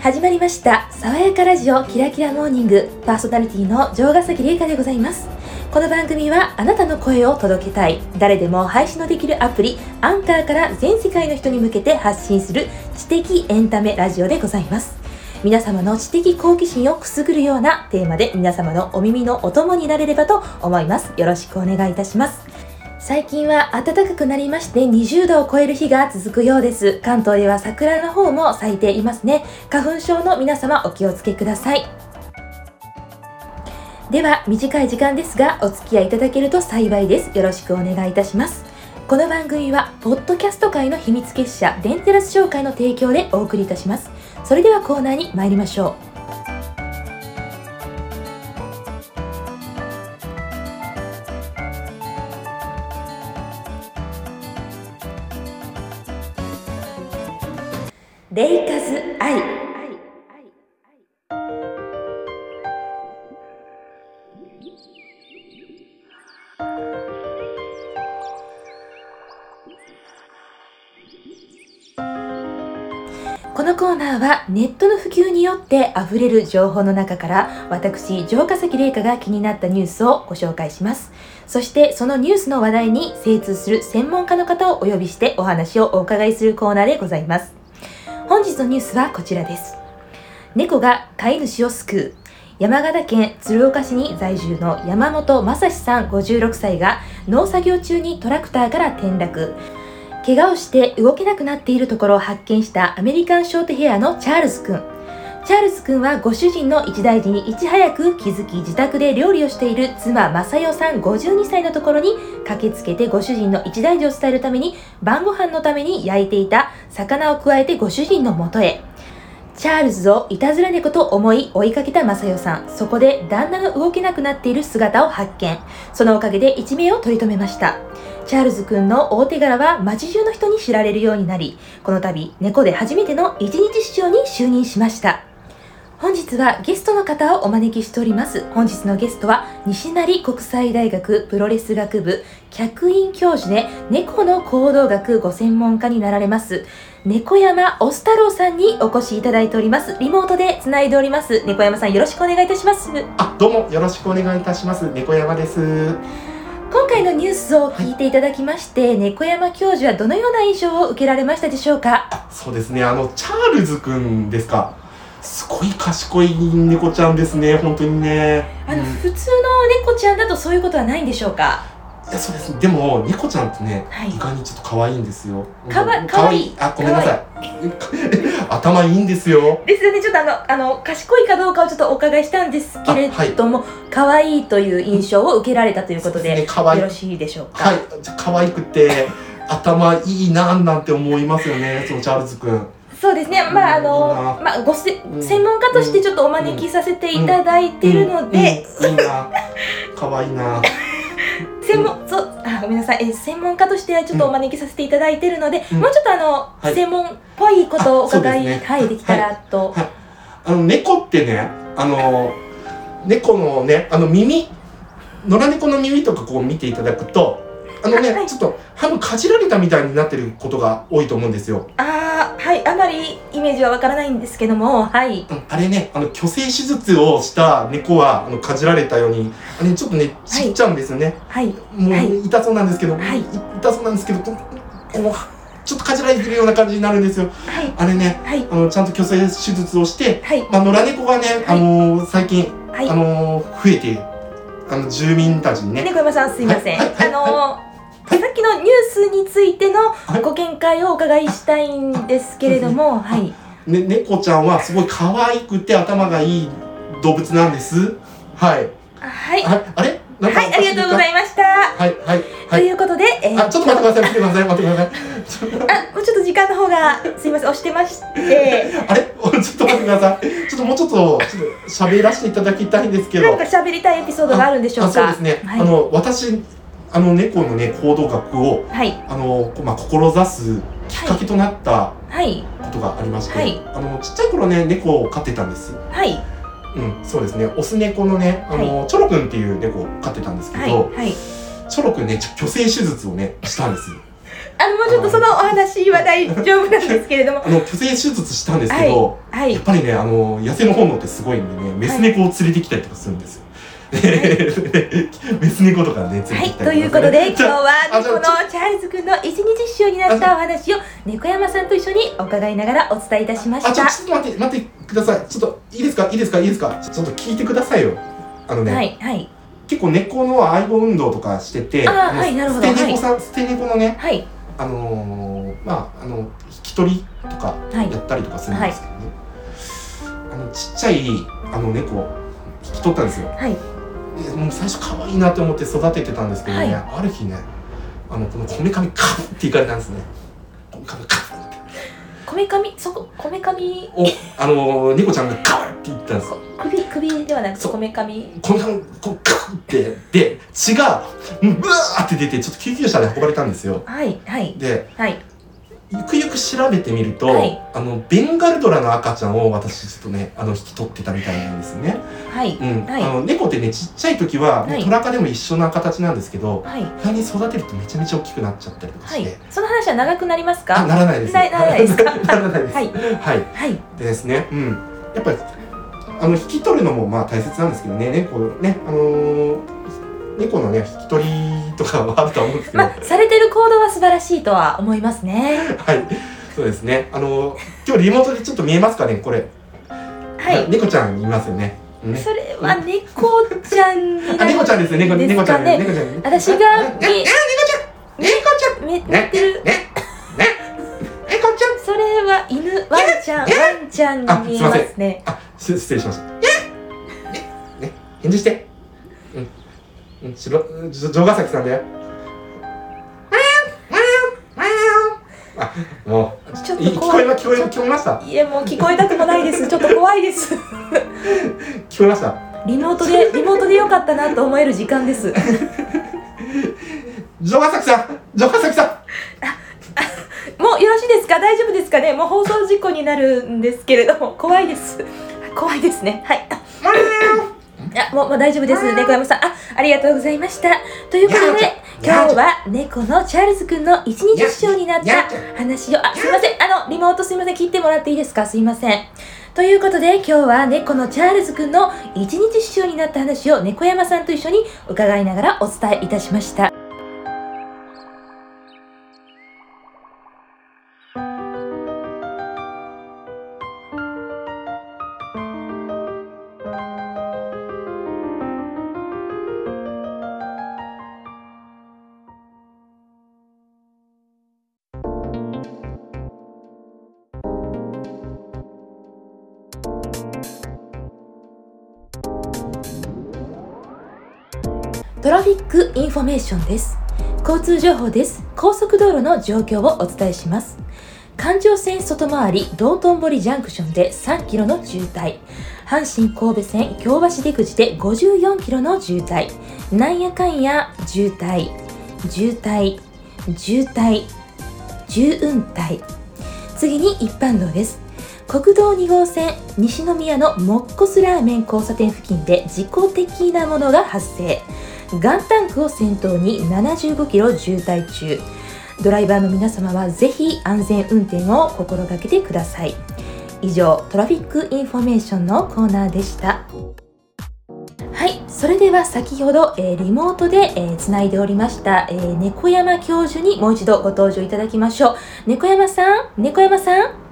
始まりました。爽やかラジオキラキラモーニング。パーソナリティの城ヶ崎玲香でございます。この番組はあなたの声を届けたい。誰でも配信のできるアプリアンカーから全世界の人に向けて発信する知的エンタメラジオでございます。皆様の知的好奇心をくすぐるようなテーマで皆様のお耳のお供になれればと思います。よろしくお願いいたします。最近は暖かくなりまして20度を超える日が続くようです。関東では桜の方も咲いていますね。花粉症の皆様お気をつけください。では短い時間ですがお付き合いいただけると幸いです。よろしくお願いいたします。この番組はポッドキャスト界の秘密結社デンテラス商会の提供でお送りいたします。それではコーナーに参りましょう。このコーナーはネットの普及によって溢れる情報の中から私城ヶ崎玲香が気になったニュースをご紹介します。そしてそのニュースの話題に精通する専門家の方をお呼びしてお話をお伺いするコーナーでございます。本日のニュースはこちらです。猫が飼い主を救う。山形県鶴岡市に在住の山本正史さん56歳が農作業中にトラクターから転落。怪我をして動けなくなっているところを発見したアメリカンショートヘアのチャールズ君。チャールズ君はご主人の一大事にいち早く気づき自宅で料理をしている妻正代さん52歳のところに駆けつけてご主人の一大事を伝えるために晩ご飯のために焼いていた魚を加えてご主人のもとへ。チャールズをいたずら猫と思い追いかけた正代さん。そこで旦那の動けなくなっている姿を発見。そのおかげで一命を取り留めました。チャールズ君の大手柄は街中の人に知られるようになり、この度、猫で初めての一日市長に就任しました。本日はゲストの方をお招きしております。本日のゲストは、西成国際大学プロレス学部客員教授で、猫の行動学ご専門家になられます、猫山オス太郎さんにお越しいただいております。リモートでつないでおります。猫山さんよろしくお願いいたします。あ、どうもよろしくお願いいたします。猫山です。今回のニュースを聞いていただきまして、はい、猫山教授はどのような印象を受けられましたでしょうか？そうですね。あのチャールズくんですか。すごい賢い猫ちゃんですね。本当にね。あの、うん、普通の猫ちゃんだとそういうことはないんでしょうか？いやそうです。でも猫ちゃんってね、はい、意外にちょっと可愛いんですよ。かわかわいい。あごめんなさい 頭いいんですよ。ですよね。ちょっとあのあの賢いかどうかをちょっとお伺いしたんですけれども、はい、可愛いという印象を受けられたということで、ね、よろしいでしょうか？はい。可愛くて頭いいななんて思いますよねそのチャールズくんそうですね、まああのまあ、ごせ、専門家としてちょっとお招きさせていただいているので、いいな。可愛いな専門そうあごめんなさい。え専門家としてちょっとお招きさせていただいているので、うん、もうちょっとあの、はい、専門っぽいことをお伺い、ね、はいできたらと、はい。はい、あの猫ってねあの猫のねあの耳野良猫の耳とかこう見ていただくとあのね、はい、ちょっと歯のかじられたみたいになってることが多いと思うんですよ。ああ、はい、あまりイメージはわからないんですけども、はい。あれね、あの虚勢手術をした猫はあのかじられたように、あれちょっとねちっちゃうんですよね。はい。もう、痛そうなんですけど、はい、痛そうなんですけど、こうちょっとかじられてるような感じになるんですよ。はい、あれね、はい、あのちゃんと虚勢手術をして、はい、まあ野良猫がね、あのー、最近、はい、あのー、増えてあの住民たちにね。猫山さんすいません。はいあのーさっきのニュースについてのご見解をお伺いしたいんですけれども、はい。ね、猫ちゃんはすごい可愛くて頭がいい動物なんです。はい。はい。ああれ？はい、ありがとうございました。はい、はい、ということで、えー、あ、ちょっと待ってください、待ってください、待ってください。あ、もうちょっと時間の方が、すみません、押してまして。あれ、ちょっと待ってください。ちょっともうちょっと、ちょっと喋らせていただきたいんですけど。なんか喋りたいエピソードがあるんでしょうか。そうですね。はい、あの、私、あの猫のね行動学を、はい、あのまあ志すきっかけとなったことがありまして、はい、あのちっちゃい頃ね猫を飼ってたんです。はい。うん、そうですね。オス猫のね、あの、はい、チョロくんっていう猫を飼ってたんですけど、はい、はい、チョロくんね、虚勢手術をねしたんです。あのもうちょっとそのお話は大丈夫なんですけれども。あの虚勢手術したんですけど、はい、はい、やっぱりねあの野生の本能ってすごいんでねメス猫を連れてきたりとかするんですよ、はい、メス猫とかねはい、ということで今日はこのチャールズ君の一日一生になったお話を猫山さんと一緒に伺いながらお伝えいたしました。あちょっと待って待ってください。ちょっといいですか？いいですか？いいですか？ちょっと聞いてくださいよ。あのね、はいはい。結構猫の愛護運動とかしてて、あはい、なるほど。捨て猫さん、はい、捨て猫のね、はい、あのー、まああの引き取りとかやったりとかするんですけどね、はい、あのちっちゃいあの猫引き取ったんですよ。はい。でもう最初可愛いなって思って育ててたんですけどね、はい、ある日ね、あのこのこめかみカフっていかれたんですね。こめかみカフこめかみそここめかみをあの猫ちゃんがカーって言ったんです。首首ではなくてこめかみこめかみこうカーって。で血がブワーって出てちょっと救急車で運ばれたんですよ。はいはい。で、はい、ゆくゆく調べてみると、はい、あのベンガルドラの赤ちゃんを私ちょっとねあの引き取ってたみたいなんですね。はい。うん。はい、あの猫ってねちっちゃい時は、はい、トラ科でも一緒な形なんですけど、はい。意に育てるとめちゃめちゃ大きくなっちゃったりとかして。はい、その話は長くなりますか？ならないです。ならないですか？ならないです。はい。はい。はい。でですね、うん。やっぱりあの引き取るのもまあ大切なんですけどね、猫ねあのー猫のね引き取りとかはあると思うんですけど、まあ、されてる行動は素晴らしいとは思いますね。はい。そうですね。あの今日リモートでちょっと見えますかねこれ。はい。猫ちゃんいますよね。ね、それは猫ちゃんあ猫ちゃんです猫猫ちゃん。ね猫ちゃん。私が猫ちゃん。猫ちゃん。めめてる。ねね猫ちゃん。それは犬ワンちゃん。ワンちゃんに見えますね。あ失礼しました。ねね。返事してうん、しろ、城ヶ崎さんだよ。あ、もう、ちょっと聞こえま、聞こえ、聞こえました？いや、もう聞こえたくもないです。ちょっと怖いです。聞こえました？リモートで、リモートでよかったなと思える時間です。城ヶ崎さん城ヶ崎さんもうよろしいですか？大丈夫ですかね？もう放送事故になるんですけれども、怖いです。怖いですね。はい。あ、もう、もう大丈夫です。猫山さん。あ、ありがとうございました。ということで、今日は猫のチャールズくんの一日一生になった話を、あ、すいません。あの、リモートすいません。切ってもらっていいですか？すいません。ということで、今日は猫のチャールズくんの一日一生になった話を猫山さんと一緒に伺いながらお伝えいたしました。traffic information です。交通情報です。高速道路の状況をお伝えします。環状線外回り道頓堀ジャンクションで3キロの渋滞。阪神神戸線京橋出口で54キロの渋滞。なんやかんや渋滞、渋滞、渋滞、渋滞。次に一般道です。国道2号線西宮のモッコスラーメン交差点付近で事故的なものが発生。ガンタンクを先頭に75キロ渋滞中。ドライバーの皆様はぜひ安全運転を心がけてください。以上 traffic information のコーナーでした。はいそれでは先ほど、えー、リモートで、えー、つないでおりました、えー、猫山教授にもう一度ご登場いただきましょう。猫山さん？猫山さん？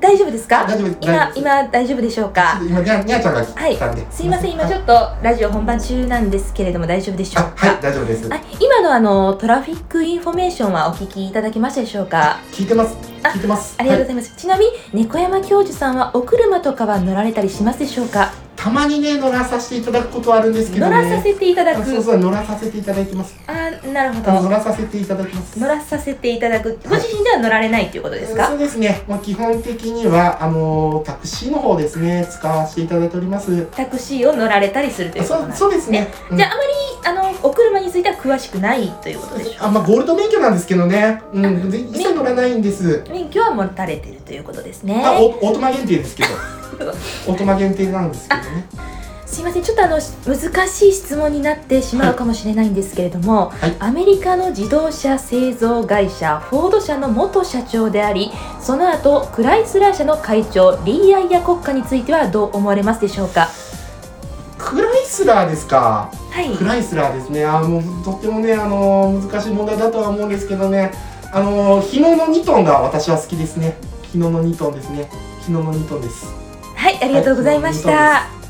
大丈夫ですか？大丈夫今今大丈夫でしょうか？今にゃにゃちゃんが来たんで、はい、すいません。今ちょっとラジオ本番中なんですけれども大丈夫でしょうか？はい。大丈夫です。今のあの traffic information はお聞きいただけましたでしょうか？聞いてます。聞いてます。ありがとうございます、はい、ちなみに猫山教授さんはお車とかは乗られたりしますでしょうか？たまにね乗らさせていただくことはあるんですけど、ね、乗らさせていただく。そうそう乗らさせていただきます。あなるほど。乗らさせていただきます。乗らさせていただく。ご自身では乗られないということですか、そうですね、まあ、基本的にはあのタクシーの方ですね。使わせていただいております。タクシーを乗られたりするということですね。そうですね、うん、じゃああまりあのお車については詳しくないということでしょうあまあゴールド免許なんですけどね。うん。一切乗らないんです。免許は持たれてるということですね。あオートマ限定ですけどオートマ限定なんですけどね。すいません。ちょっとあの難しい質問になってしまうかもしれないんですけれども、はい、アメリカの自動車製造会社フォード社の元社長でありその後クライスラー社の会長リーアイア国家についてはどう思われますでしょうか？クライスラーですか、はい、クライスラーですね。あもうとってもねあの難しい問題だとは思うんですけどね。あの日野の2トンが私は好きですね。日野の2トンですね。日野の2トンですはいありがとうございました、はい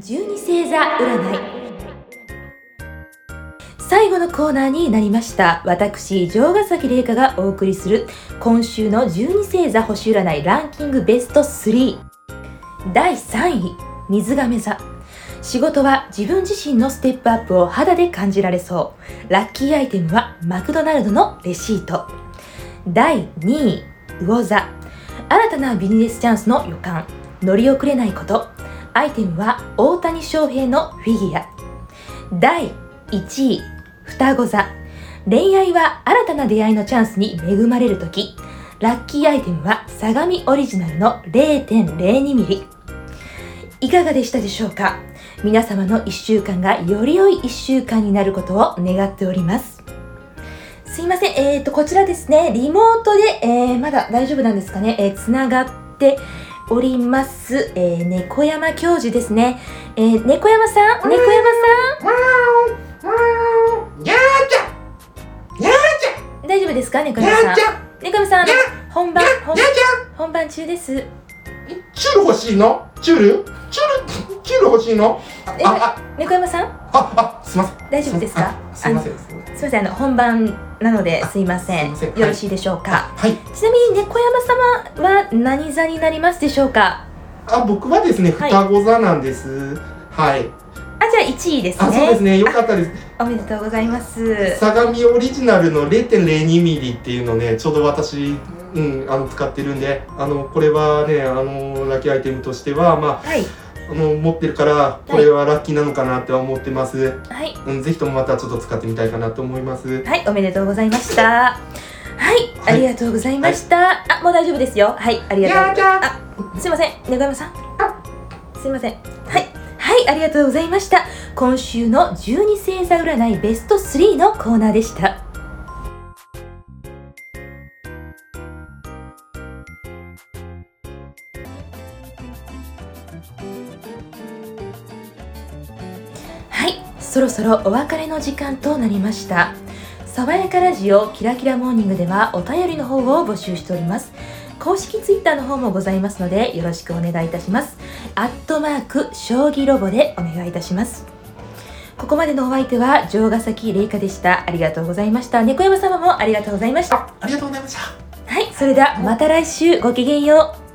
十二星座占い最後のコーナーになりました。私城ヶ崎玲香がお送りする今週の十二星座星占いランキングベスト3第3位水亀座。仕事は自分自身のステップアップを肌で感じられそう。ラッキーアイテムはマクドナルドのレシート。第2位魚座。新たなビジネスチャンスの予感。乗り遅れないこと。アイテムは大谷翔平のフィギュア。第1位双子座。恋愛は新たな出会いのチャンスに恵まれる時。ラッキーアイテムは相模オリジナルの 0.02mm いかがでしたでしょうか？皆様の1週間がより良い1週間になることを願っております。すいません、えーと、こちらですね、リモートで、えー、まだ大丈夫なんですかね、えー、つながっております、えー、猫山教授ですね。えー、猫山さん？猫山さん？ですか猫山さん。猫山さん、本番、本番、本番中です。チュール欲しいの？チュール？チュール、チュール欲しいの？あ、猫山さん？あ、あ、すみません。大丈夫ですか？すみません。すみません、あの、本番なのですいません。よろしいでしょうか、はい、ちなみに猫山様は何座になりますでしょうか？あ僕はですね双子座なんです。はい、あじゃあ1位ですねあそうですねよかったですおめでとうございます相模オリジナルの0.02ミリっていうのねちょうど私うんあの使ってるんであのこれはねあのラッキーアイテムとしてはまあ、はいあの持ってるからこれはラッキーなのかなって思ってます。はい。うんぜひともまたちょっと使ってみたいかなと思います。はいおめでとうございました。はい、ありがとうございました。はい、あもう大丈夫ですよ。はいありがとう。あすいません猫山さん。すいません。ありがとうございました。今週の十二星座占いベスト3のコーナーでしたはい。そろそろお別れの時間となりました爽やかラジオキラキラモーニングではお便りの方を募集しております公式ツイッターの方もございますのでよろしくお願いいたします。アットマーク将棋ロボでお願いいたします。ここまでのお相手は城ヶ崎玲香でした。ありがとうございました。猫山様もありがとうございました。ありがとうございました。はいそれではまた来週ごきげんよう